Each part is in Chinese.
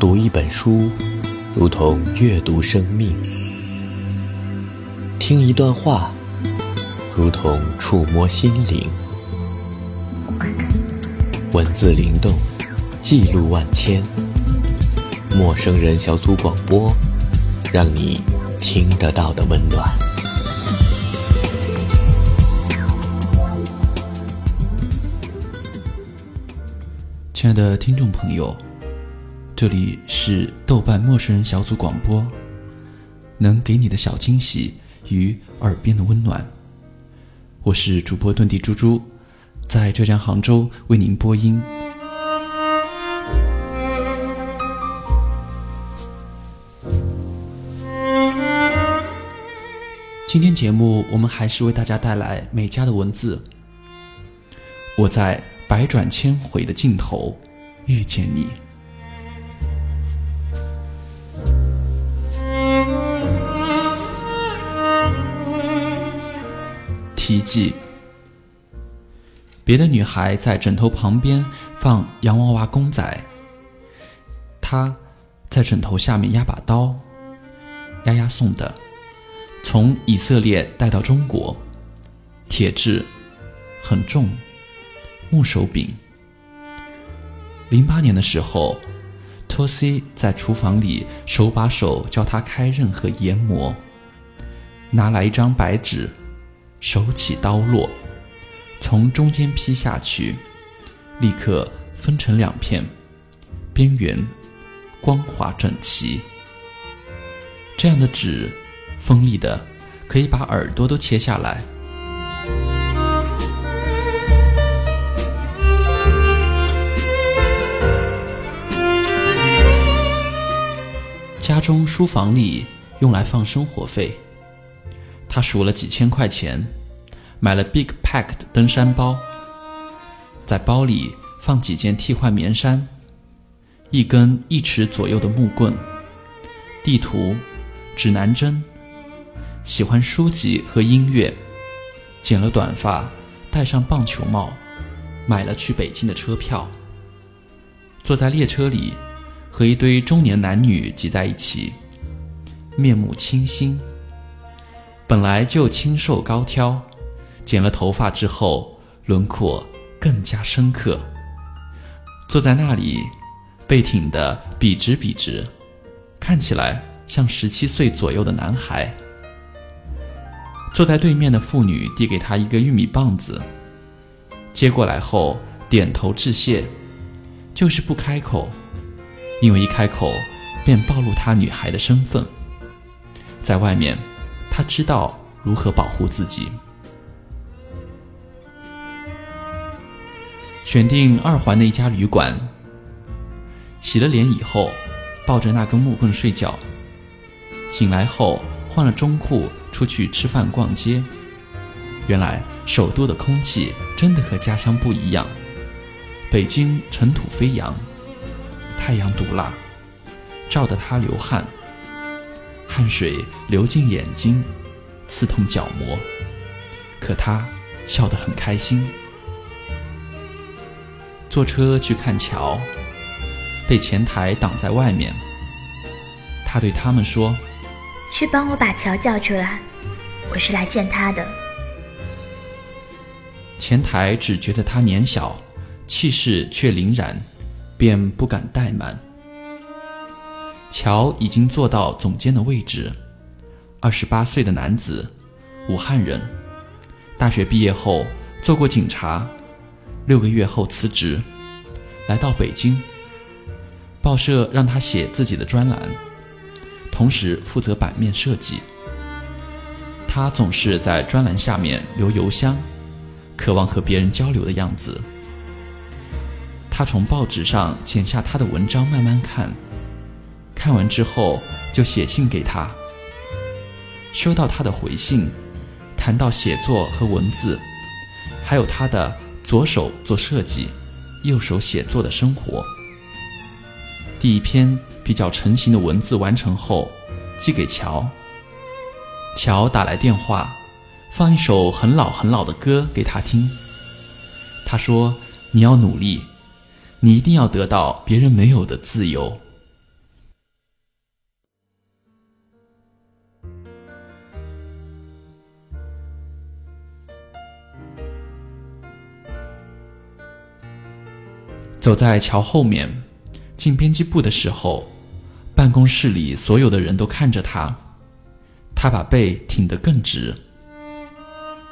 读一本书，如同阅读生命；听一段话，如同触摸心灵。文字灵动，记录万千。陌生人小组广播，让你听得到的温暖。亲爱的听众朋友，这里是豆瓣陌生人小组广播，能给你的小惊喜与耳边的温暖。我是主播遁地猪猪，在浙江杭州为您播音。今天节目我们还是为大家带来美嘉的文字。我在。百转千回的尽头，遇见你。奇迹：别的女孩在枕头旁边放洋娃娃公仔，她在枕头下面压把刀。丫丫送的，从以色列带到中国，铁质，很重。木手柄。零八年的时候，托西在厨房里手把手教他开刃和研磨。拿来一张白纸，手起刀落，从中间劈下去，立刻分成两片，边缘光滑整齐。这样的纸，锋利的，可以把耳朵都切下来。家中书房里用来放生活费，他数了几千块钱，买了 Big Pack 的登山包，在包里放几件替换棉衫，一根一尺左右的木棍，地图、指南针，喜欢书籍和音乐，剪了短发，戴上棒球帽，买了去北京的车票，坐在列车里。和一堆中年男女挤在一起，面目清新。本来就清瘦高挑，剪了头发之后，轮廓更加深刻。坐在那里，背挺得笔直笔直，看起来像十七岁左右的男孩。坐在对面的妇女递给他一个玉米棒子，接过来后点头致谢，就是不开口。因为一开口，便暴露他女孩的身份。在外面，他知道如何保护自己。选定二环的一家旅馆，洗了脸以后，抱着那根木棍睡觉。醒来后，换了中裤出去吃饭逛街。原来首都的空气真的和家乡不一样。北京尘土飞扬。太阳毒辣，照得他流汗，汗水流进眼睛，刺痛角膜。可他笑得很开心。坐车去看桥，被前台挡在外面。他对他们说：“去帮我把乔叫出来，我是来见他的。”前台只觉得他年小，气势却凛然。便不敢怠慢。乔已经坐到总监的位置，二十八岁的男子，武汉人，大学毕业后做过警察，六个月后辞职，来到北京。报社让他写自己的专栏，同时负责版面设计。他总是在专栏下面留邮箱，渴望和别人交流的样子。他从报纸上剪下他的文章，慢慢看，看完之后就写信给他。收到他的回信，谈到写作和文字，还有他的左手做设计，右手写作的生活。第一篇比较成型的文字完成后，寄给乔。乔打来电话，放一首很老很老的歌给他听。他说：“你要努力。”你一定要得到别人没有的自由。走在桥后面，进编辑部的时候，办公室里所有的人都看着他。他把背挺得更直，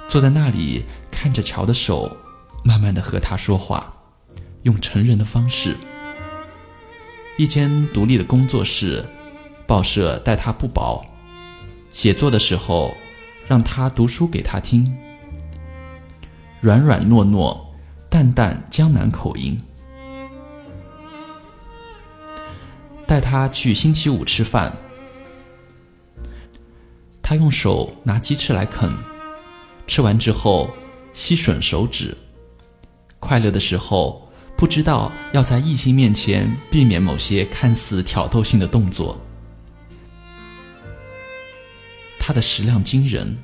坐在那里看着乔的手，慢慢的和他说话，用成人的方式。一间独立的工作室，报社待他不薄，写作的时候让他读书给他听，软软糯糯，淡淡江南口音。带他去星期五吃饭，他用手拿鸡翅来啃，吃完之后吸吮手指，快乐的时候不知道要在异性面前避免某些看似挑逗性的动作。他的食量惊人，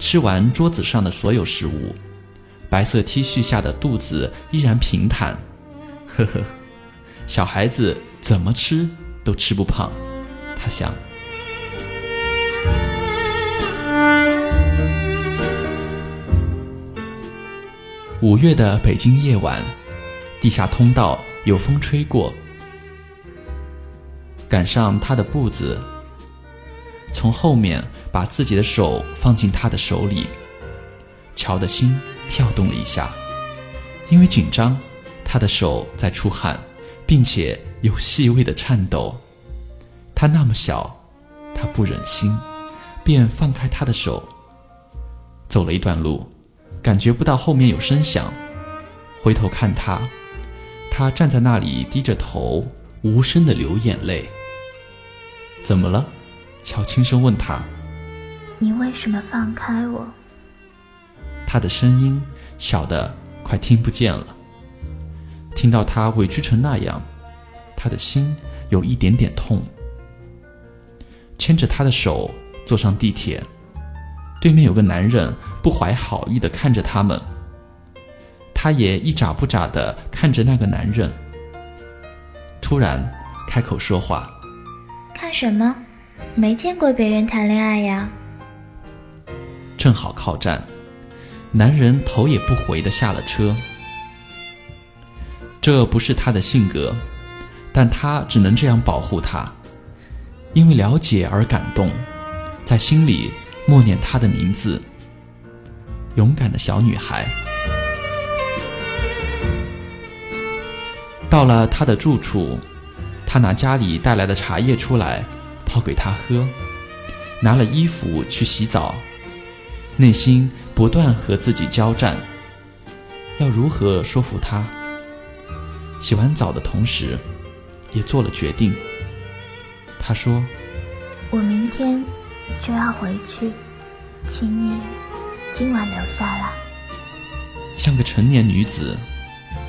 吃完桌子上的所有食物，白色 T 恤下的肚子依然平坦，呵呵。小孩子怎么吃都吃不胖，他想。五月的北京夜晚，地下通道有风吹过，赶上他的步子，从后面把自己的手放进他的手里，乔的心跳动了一下，因为紧张，他的手在出汗。并且有细微的颤抖，他那么小，他不忍心，便放开他的手。走了一段路，感觉不到后面有声响，回头看他，他站在那里低着头，无声的流眼泪。怎么了？乔轻声问他。你为什么放开我？他的声音小的快听不见了。听到他委屈成那样，他的心有一点点痛。牵着他的手坐上地铁，对面有个男人不怀好意的看着他们，他也一眨不眨的看着那个男人。突然开口说话：“看什么？没见过别人谈恋爱呀。”正好靠站，男人头也不回的下了车。这不是他的性格，但他只能这样保护她，因为了解而感动，在心里默念她的名字。勇敢的小女孩。到了他的住处，他拿家里带来的茶叶出来泡给她喝，拿了衣服去洗澡，内心不断和自己交战，要如何说服他？洗完澡的同时，也做了决定。他说：“我明天就要回去，请你今晚留下来。”像个成年女子，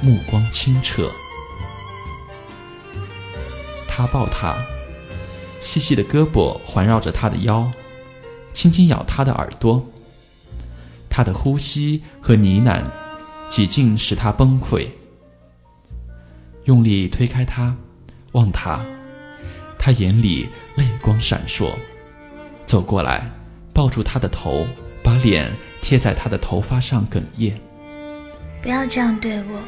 目光清澈。他抱她，细细的胳膊环绕着她的腰，轻轻咬她的耳朵。他的呼吸和呢喃，几近使她崩溃。用力推开他，望他，他眼里泪光闪烁，走过来，抱住他的头，把脸贴在他的头发上哽咽。不要这样对我，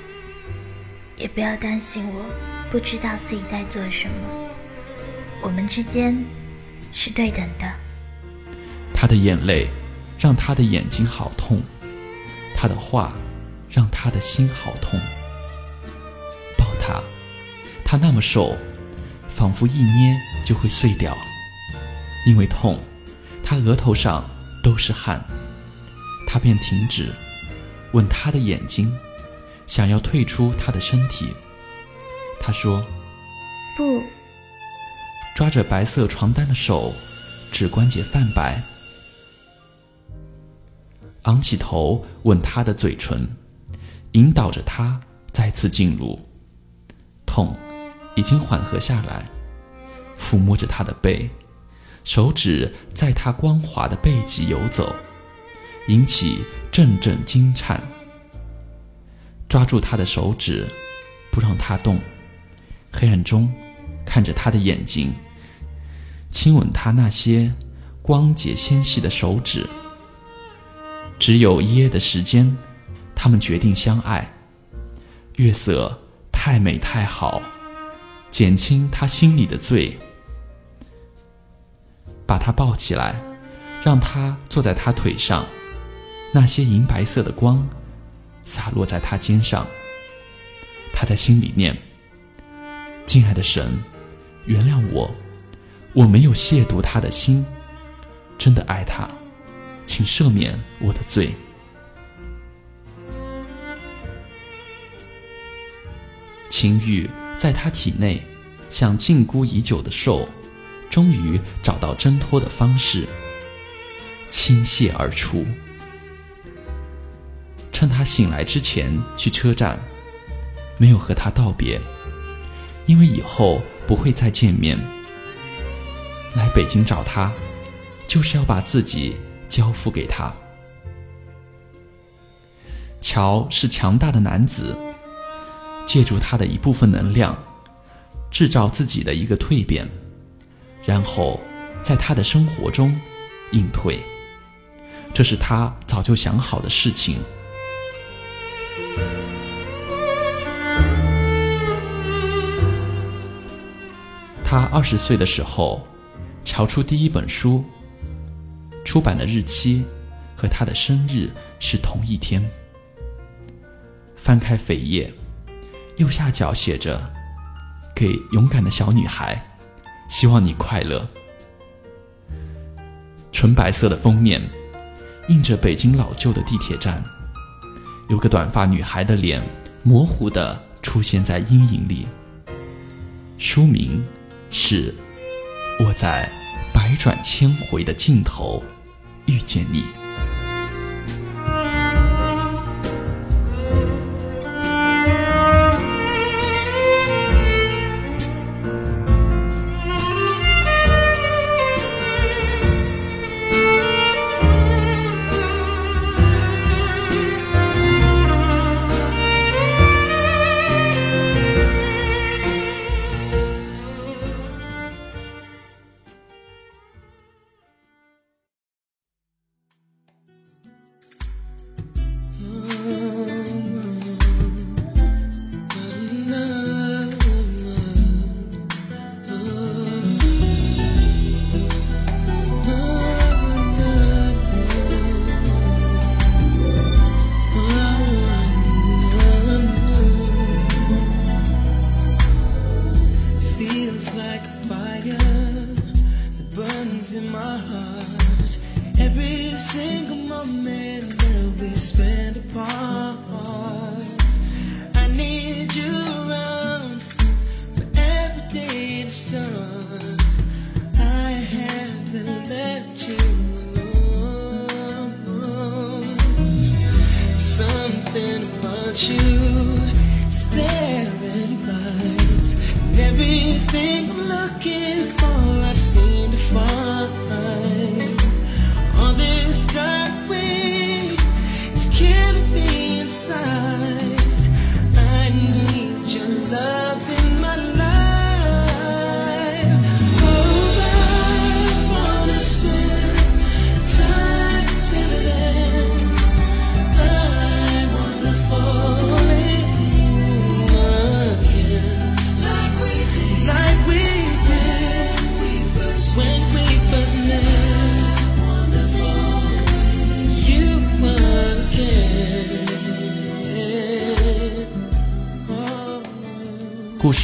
也不要担心我不知道自己在做什么。我们之间是对等的。他的眼泪让他的眼睛好痛，他的话让他的心好痛。抱他，他那么瘦，仿佛一捏就会碎掉。因为痛，他额头上都是汗。他便停止，吻他的眼睛，想要退出他的身体。他说：“不。”抓着白色床单的手，指关节泛白。昂起头，吻他的嘴唇，引导着他再次进入。痛已经缓和下来，抚摸着他的背，手指在他光滑的背脊游走，引起阵阵惊颤。抓住他的手指，不让他动，黑暗中看着他的眼睛，亲吻他那些光洁纤细的手指。只有一夜的时间，他们决定相爱。月色。太美太好，减轻他心里的罪。把他抱起来，让他坐在他腿上，那些银白色的光洒落在他肩上。他在心里念：“敬爱的神，原谅我，我没有亵渎他的心，真的爱他，请赦免我的罪。”情欲在他体内，像禁锢已久的兽，终于找到挣脱的方式，倾泻而出。趁他醒来之前去车站，没有和他道别，因为以后不会再见面。来北京找他，就是要把自己交付给他。乔是强大的男子。借助他的一部分能量，制造自己的一个蜕变，然后在他的生活中隐退，这是他早就想好的事情。他二十岁的时候，瞧出第一本书，出版的日期和他的生日是同一天。翻开扉页。右下角写着：“给勇敢的小女孩，希望你快乐。”纯白色的封面，印着北京老旧的地铁站，有个短发女孩的脸模糊的出现在阴影里。书名是《我在百转千回的尽头遇见你》。something about you. Staring right and everything I'm looking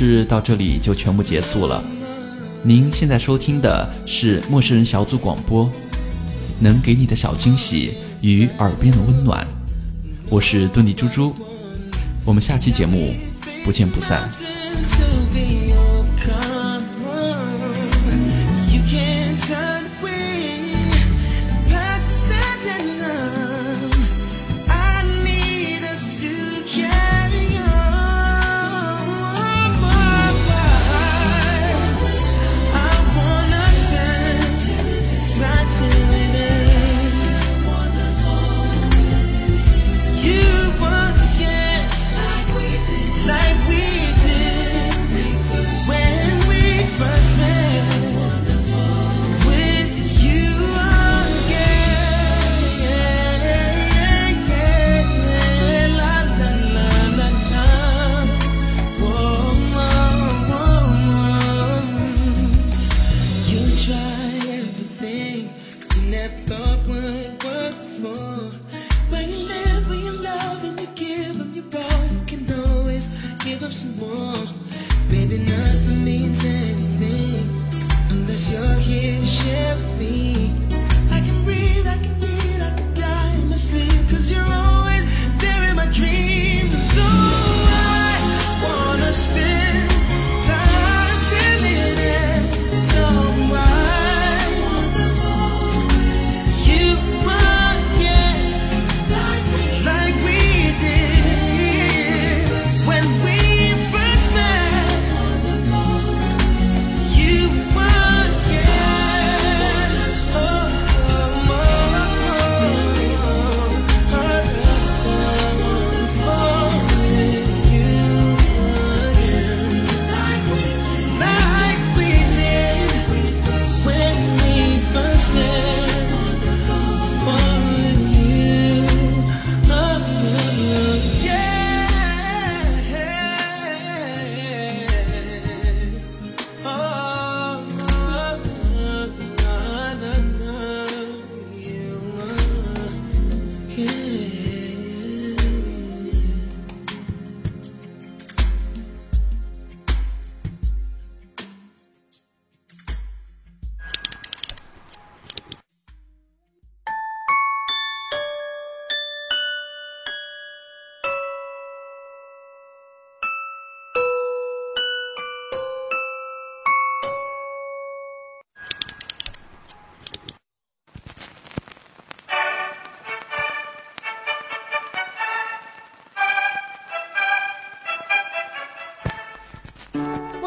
事到这里就全部结束了。您现在收听的是陌生人小组广播，能给你的小惊喜与耳边的温暖。我是遁地猪猪，我们下期节目不见不散。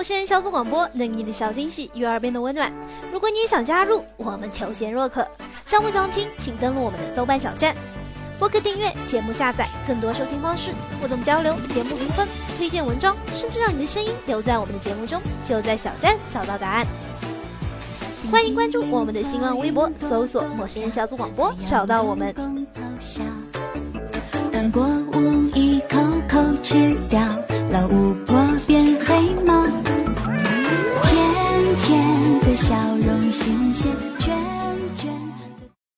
陌生人小组广播，能给你的小惊喜与耳边的温暖。如果你也想加入，我们求贤若渴。招募相亲请登录我们的豆瓣小站。播客订阅、节目下载、更多收听方式、互动交流、节目评分、推荐文章，甚至让你的声音留在我们的节目中，就在小站找到答案。欢迎关注我们的新浪微博，搜索“陌生人小组广播”，找到我们。当过无一口口吃掉，老巫婆变黑猫，甜甜的笑容新鲜。